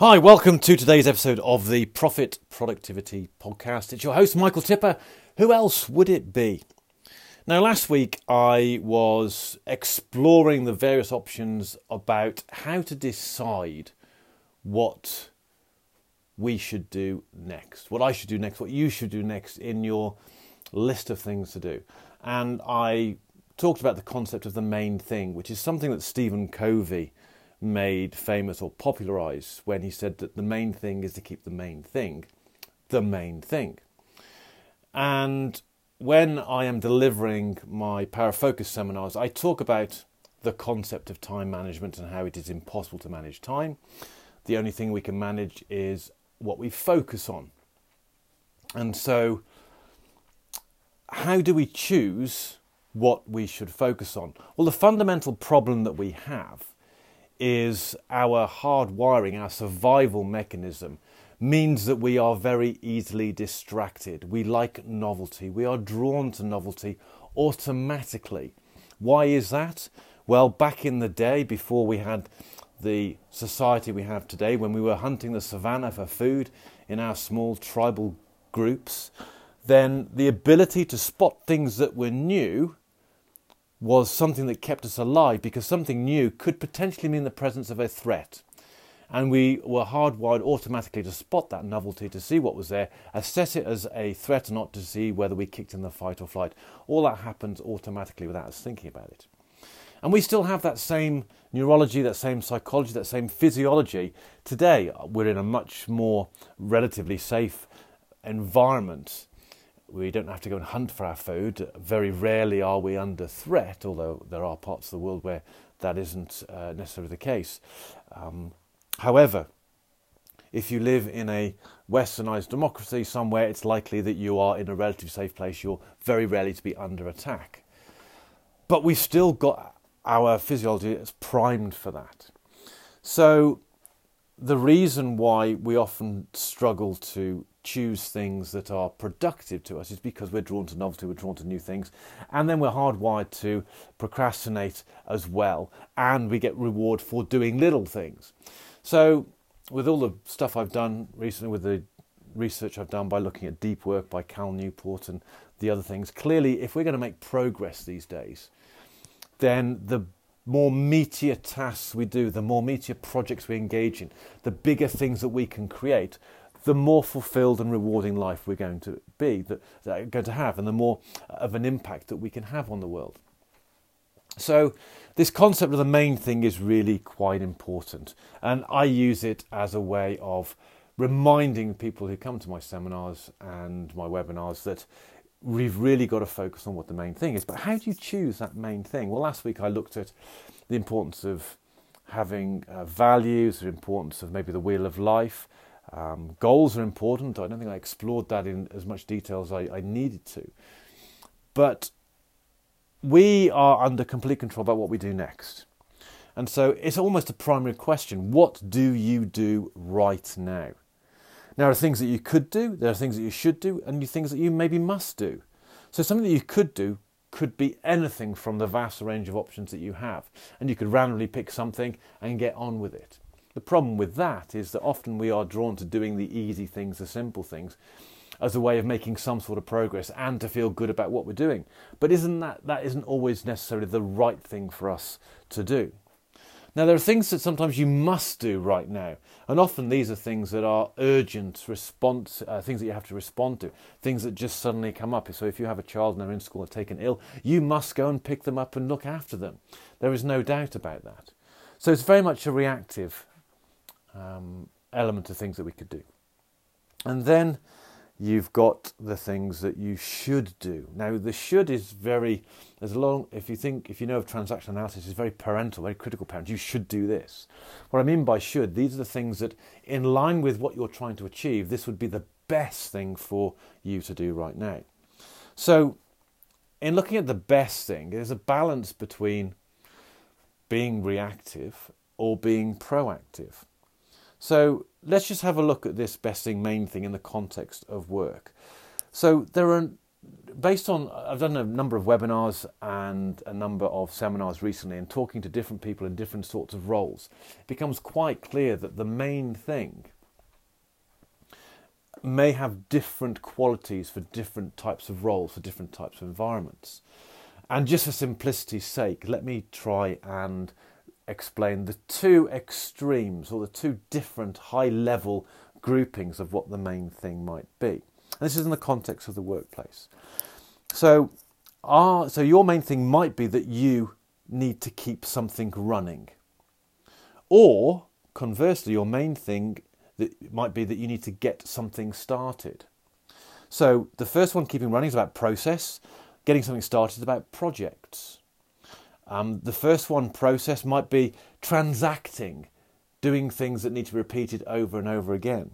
Hi, welcome to today's episode of the Profit Productivity Podcast. It's your host, Michael Tipper. Who else would it be? Now, last week I was exploring the various options about how to decide what we should do next, what I should do next, what you should do next in your list of things to do. And I talked about the concept of the main thing, which is something that Stephen Covey made famous or popularized when he said that the main thing is to keep the main thing the main thing. And when I am delivering my Parafocus seminars, I talk about the concept of time management and how it is impossible to manage time. The only thing we can manage is what we focus on. And so, how do we choose what we should focus on? Well, the fundamental problem that we have is our hard wiring, our survival mechanism, means that we are very easily distracted. We like novelty, we are drawn to novelty automatically. Why is that? Well, back in the day, before we had the society we have today, when we were hunting the savannah for food in our small tribal groups, then the ability to spot things that were new was something that kept us alive because something new could potentially mean the presence of a threat. And we were hardwired automatically to spot that novelty, to see what was there, assess it as a threat not, to see whether we kicked in the fight or flight. All that happens automatically without us thinking about it. And we still have that same neurology, that same psychology, that same physiology. Today, we're in a much more relatively safe environment we don't have to go and hunt for our food. Very rarely are we under threat, although there are parts of the world where that isn't uh, necessarily the case. Um, however, if you live in a westernized democracy somewhere, it's likely that you are in a relatively safe place. You're very rarely to be under attack. But we've still got our physiology that's primed for that. So, the reason why we often struggle to choose things that are productive to us is because we're drawn to novelty, we're drawn to new things, and then we're hardwired to procrastinate as well, and we get reward for doing little things. So, with all the stuff I've done recently, with the research I've done by looking at deep work by Cal Newport and the other things, clearly, if we're going to make progress these days, then the more meatier tasks we do, the more meatier projects we engage in, the bigger things that we can create, the more fulfilled and rewarding life we're going to be, that, that going to have, and the more of an impact that we can have on the world. So, this concept of the main thing is really quite important, and I use it as a way of reminding people who come to my seminars and my webinars that we've really got to focus on what the main thing is. But how do you choose that main thing? Well, last week I looked at the importance of having uh, values, the importance of maybe the wheel of life, um, goals are important. I don't think I explored that in as much detail as I, I needed to. But we are under complete control about what we do next. And so it's almost a primary question what do you do right now? Now, there are things that you could do, there are things that you should do, and things that you maybe must do. So, something that you could do could be anything from the vast range of options that you have. And you could randomly pick something and get on with it. The problem with that is that often we are drawn to doing the easy things, the simple things, as a way of making some sort of progress and to feel good about what we're doing. But isn't that that isn't always necessarily the right thing for us to do? Now there are things that sometimes you must do right now, and often these are things that are urgent response, uh, things that you have to respond to, things that just suddenly come up. So if you have a child and they're in school and taken ill, you must go and pick them up and look after them. There is no doubt about that. So it's very much a reactive um, element of things that we could do. And then you've got the things that you should do. Now, the should is very, as long, if you think, if you know of transactional analysis, it's very parental, very critical parent. You should do this. What I mean by should, these are the things that, in line with what you're trying to achieve, this would be the best thing for you to do right now. So, in looking at the best thing, there's a balance between being reactive or being proactive. So let's just have a look at this best thing, main thing in the context of work. So there are based on I've done a number of webinars and a number of seminars recently and talking to different people in different sorts of roles, it becomes quite clear that the main thing may have different qualities for different types of roles, for different types of environments. And just for simplicity's sake, let me try and explain the two extremes or the two different high level groupings of what the main thing might be. And this is in the context of the workplace. So, our, so your main thing might be that you need to keep something running. Or conversely, your main thing that might be that you need to get something started. So the first one, keeping running, is about process. Getting something started is about projects. Um, the first one, process, might be transacting, doing things that need to be repeated over and over again.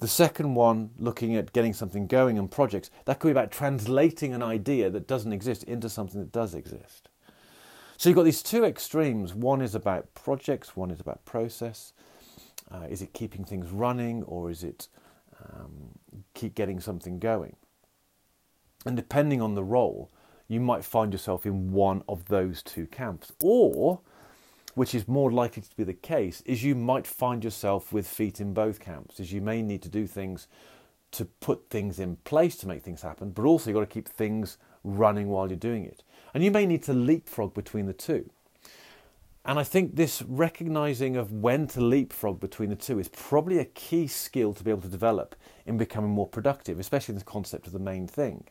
The second one, looking at getting something going and projects, that could be about translating an idea that doesn't exist into something that does exist. So you've got these two extremes. One is about projects, one is about process. Uh, is it keeping things running or is it um, keep getting something going? And depending on the role, you might find yourself in one of those two camps. Or, which is more likely to be the case, is you might find yourself with feet in both camps, is you may need to do things to put things in place to make things happen, but also you've got to keep things running while you're doing it. And you may need to leapfrog between the two. And I think this recognizing of when to leapfrog between the two is probably a key skill to be able to develop in becoming more productive, especially in the concept of the main thing.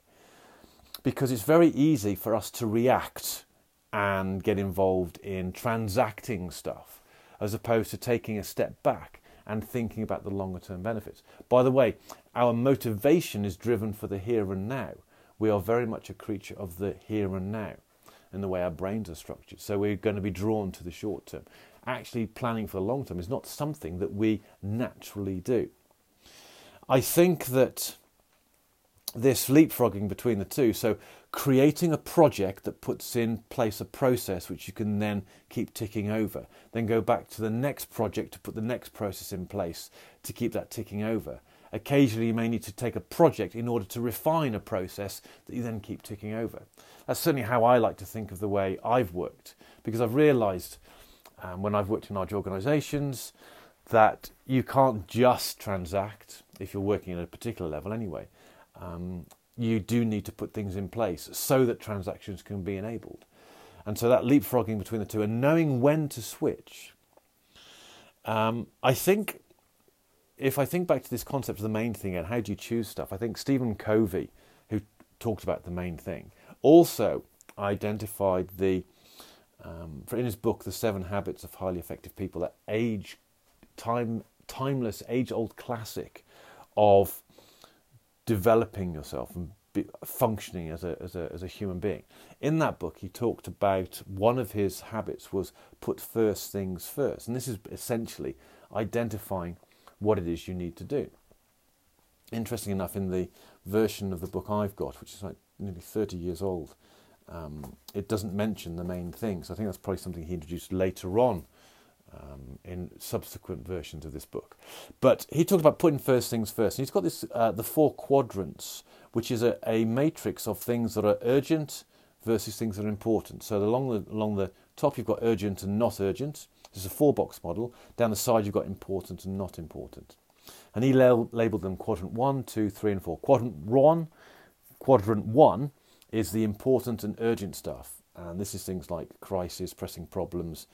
Because it's very easy for us to react and get involved in transacting stuff as opposed to taking a step back and thinking about the longer term benefits. By the way, our motivation is driven for the here and now. We are very much a creature of the here and now in the way our brains are structured. So we're going to be drawn to the short term. Actually, planning for the long term is not something that we naturally do. I think that this leapfrogging between the two, so creating a project that puts in place a process which you can then keep ticking over, then go back to the next project to put the next process in place to keep that ticking over. Occasionally, you may need to take a project in order to refine a process that you then keep ticking over. That's certainly how I like to think of the way I've worked, because I've realised um, when I've worked in large organisations that you can't just transact if you're working at a particular level anyway. Um, you do need to put things in place so that transactions can be enabled. And so that leapfrogging between the two and knowing when to switch. Um, I think if I think back to this concept of the main thing and how do you choose stuff, I think Stephen Covey, who talked about the main thing, also identified the um, in his book The Seven Habits of Highly Effective People, that age time timeless age old classic of developing yourself and be, functioning as a, as a as a human being. In that book, he talked about one of his habits was put first things first, and this is essentially identifying what it is you need to do. Interesting enough, in the version of the book I've got, which is like nearly 30 years old, um, it doesn't mention the main thing. So I think that's probably something he introduced later on um, in subsequent versions of this book. But he talked about putting first things first. And he's got this uh, the four quadrants, which is a, a matrix of things that are urgent versus things that are important. So along the along the top you've got urgent and not urgent. This is a four box model. Down the side, you've got important and not important. And he labeled them quadrant one, two, three, and four. Quadrant one, quadrant one is the important and urgent stuff. And this is things like crisis, pressing problems,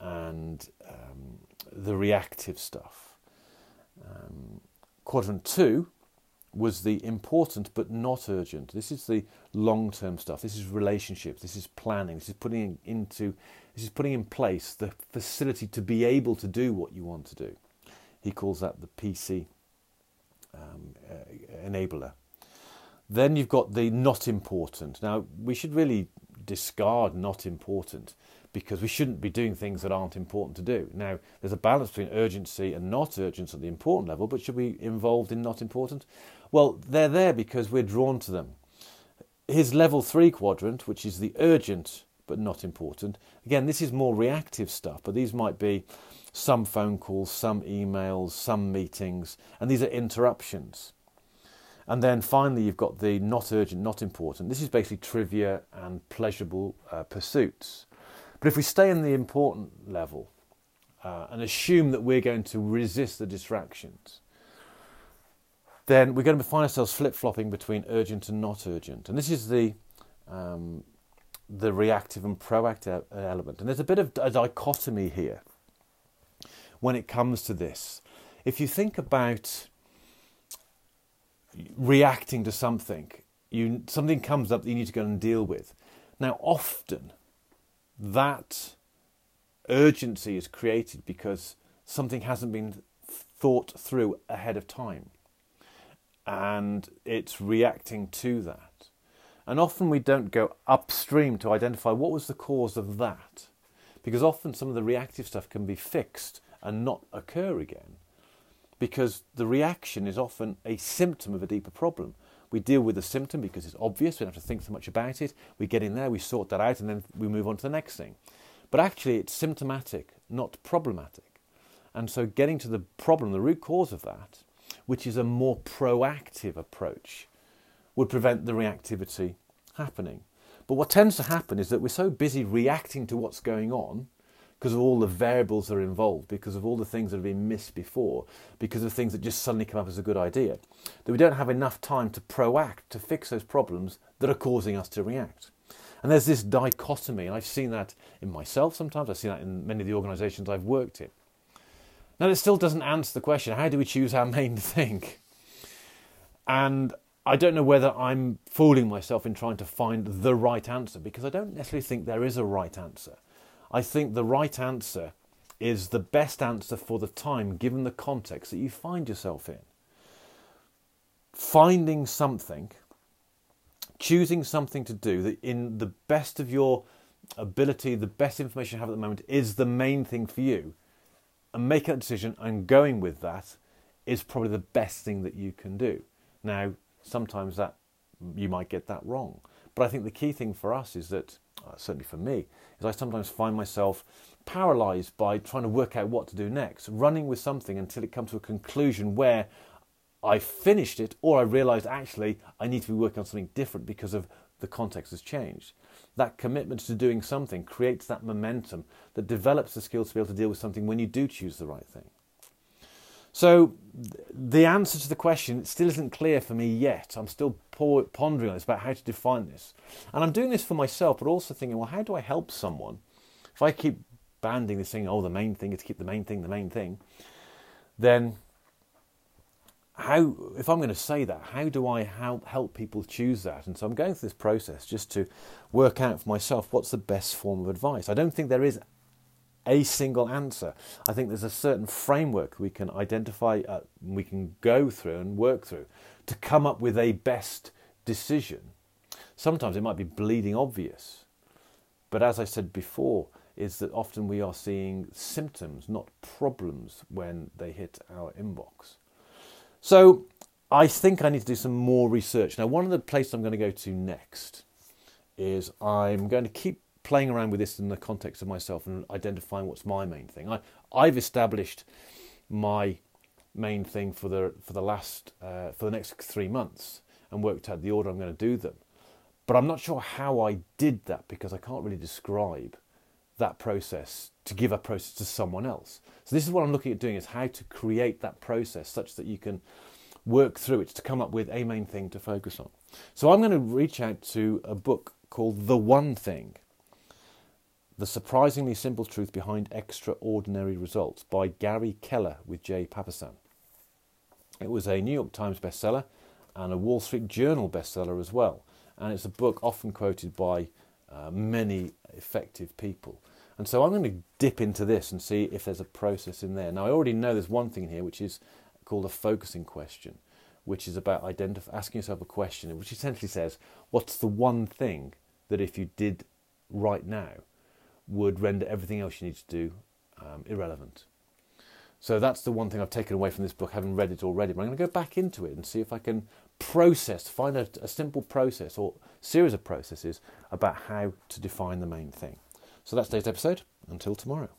and um, the reactive stuff. Um, quadrant two was the important but not urgent. This is the long term stuff. This is relationships. This is planning. This is putting into this is putting in place the facility to be able to do what you want to do. He calls that the PC um, uh, enabler. Then you've got the not important. Now we should really discard not important because we shouldn't be doing things that aren't important to do. Now, there's a balance between urgency and not urgency at the important level, but should we be involved in not important? Well, they're there because we're drawn to them. His level three quadrant, which is the urgent but not important, again, this is more reactive stuff, but these might be some phone calls, some emails, some meetings, and these are interruptions. And then finally, you've got the not urgent, not important. This is basically trivia and pleasurable uh, pursuits. But if we stay in the important level uh, and assume that we're going to resist the distractions, then we're going to find ourselves flip flopping between urgent and not urgent. And this is the um, the reactive and proactive element. And there's a bit of a dichotomy here when it comes to this. If you think about reacting to something, you something comes up that you need to go and deal with. Now, often that urgency is created because something hasn't been thought through ahead of time, and it's reacting to that. And often we don't go upstream to identify what was the cause of that. Because often some of the reactive stuff can be fixed and not occur again. Because the reaction is often a symptom of a deeper problem. We deal with the symptom because it's obvious, we don't have to think so much about it. We get in there, we sort that out, and then we move on to the next thing. But actually, it's symptomatic, not problematic. And so, getting to the problem, the root cause of that, which is a more proactive approach, would prevent the reactivity happening. But what tends to happen is that we're so busy reacting to what's going on because of all the variables that are involved, because of all the things that have been missed before, because of things that just suddenly come up as a good idea, that we don't have enough time to proact to fix those problems that are causing us to react. And there's this dichotomy, and I've seen that in myself sometimes, I've seen that in many of the organisations I've worked in. Now, it still doesn't answer the question how do we choose our main thing? And I don't know whether I'm fooling myself in trying to find the right answer because I don't necessarily think there is a right answer. I think the right answer is the best answer for the time given the context that you find yourself in. Finding something, choosing something to do that in the best of your ability, the best information you have at the moment is the main thing for you, and making that decision and going with that is probably the best thing that you can do. Now, sometimes that you might get that wrong. But I think the key thing for us is that, uh, certainly for me, is I sometimes find myself paralyzed by trying to work out what to do next, running with something until it comes to a conclusion where I finished it or I realized actually I need to be working on something different because of the context has changed. That commitment to doing something creates that momentum that develops the skills to be able to deal with something when you do choose the right thing. So the answer to the question still isn't clear for me yet. I'm still pondering on this about how to define this. And I'm doing this for myself, but also thinking, well, how do I help someone? If I keep banding this thing, oh, the main thing is to keep the main thing the main thing, then how, if I'm going to say that, how do I help, help people choose that? And so I'm going through this process just to work out for myself what's the best form of advice. I don't think there is a single answer. I think there's a certain framework we can identify, uh, we can go through and work through to come up with a best decision. Sometimes it might be bleeding obvious, but as I said before, is that often we are seeing symptoms, not problems, when they hit our inbox. So I think I need to do some more research. Now, one of the places I'm going to go to next is I'm going to keep playing around with this in the context of myself and identifying what's my main thing. I, I've established my main thing for the for the last uh, for the next three months and worked out the order I'm going to do them. But I'm not sure how I did that because I can't really describe that process to give a process to someone else. So this is what I'm looking at doing is how to create that process such that you can work through it to come up with a main thing to focus on. So I'm going to reach out to a book called The One Thing the Surprisingly Simple Truth Behind Extraordinary Results by Gary Keller with Jay Papasan. It was a New York Times bestseller and a Wall Street Journal bestseller as well. And it's a book often quoted by uh, many effective people. And so I'm going to dip into this and see if there's a process in there. Now, I already know there's one thing here which is called a focusing question, which is about identif- asking yourself a question, which essentially says, What's the one thing that if you did right now, would render everything else you need to do um, irrelevant. So that's the one thing I've taken away from this book, having read it already. But I'm going to go back into it and see if I can process, find a, a simple process or series of processes about how to define the main thing. So that's today's episode. Until tomorrow.